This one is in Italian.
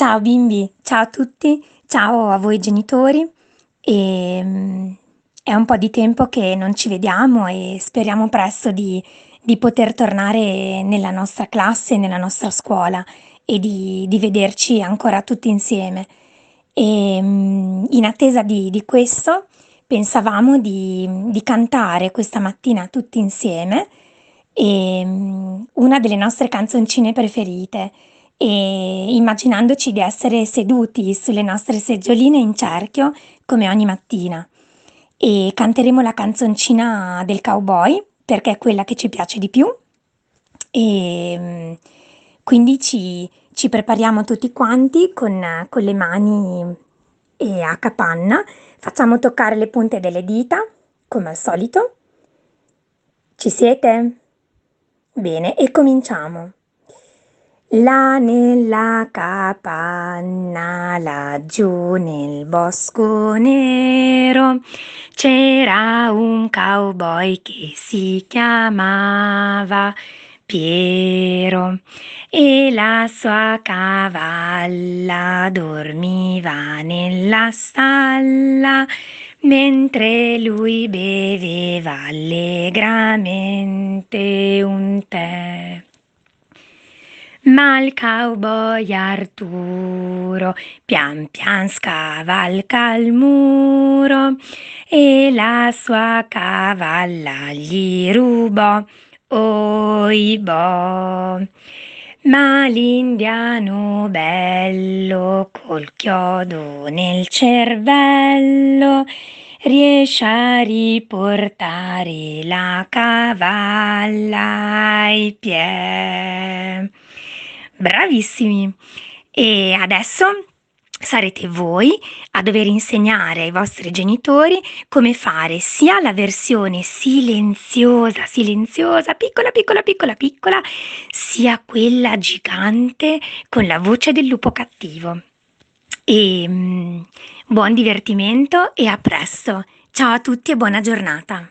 Ciao bimbi, ciao a tutti, ciao a voi genitori. Ehm, è un po' di tempo che non ci vediamo e speriamo presto di di poter tornare nella nostra classe, nella nostra scuola e di di vederci ancora tutti insieme. Ehm, in attesa di di questo pensavamo di di cantare questa mattina tutti insieme, ehm, una delle nostre canzoncine preferite, ehm, immaginandoci di essere seduti sulle nostre seggioline in cerchio come ogni mattina. E canteremo la canzoncina del cowboy, perché è quella che ci piace di più. Ehm, quindi ci ci prepariamo tutti quanti con con le mani, a capanna, facciamo toccare le punte delle dita, come al solito. Ci siete? Bene, e cominciamo. Là nella capanna, laggiù nel bosco nero, c'era un cowboy che si chiamava Piero e la sua cavalla dormiva nella stalla mentre lui beveva allegramente un tè. Ma il cowboy Arturo pian pian scavalca il muro e la sua cavalla gli rubò, ohibò. Ma l'indiano bello col chiodo nel cervello riesce a riportare la cavalla ai piè. Bravissimi! E adesso sarete voi a dover insegnare ai vostri genitori come fare sia la versione silenziosa, silenziosa, piccola, piccola, piccola, piccola, sia quella gigante con la voce del lupo cattivo. Ehm, buon divertimento e a presto. Ciao a tutti e buona giornata.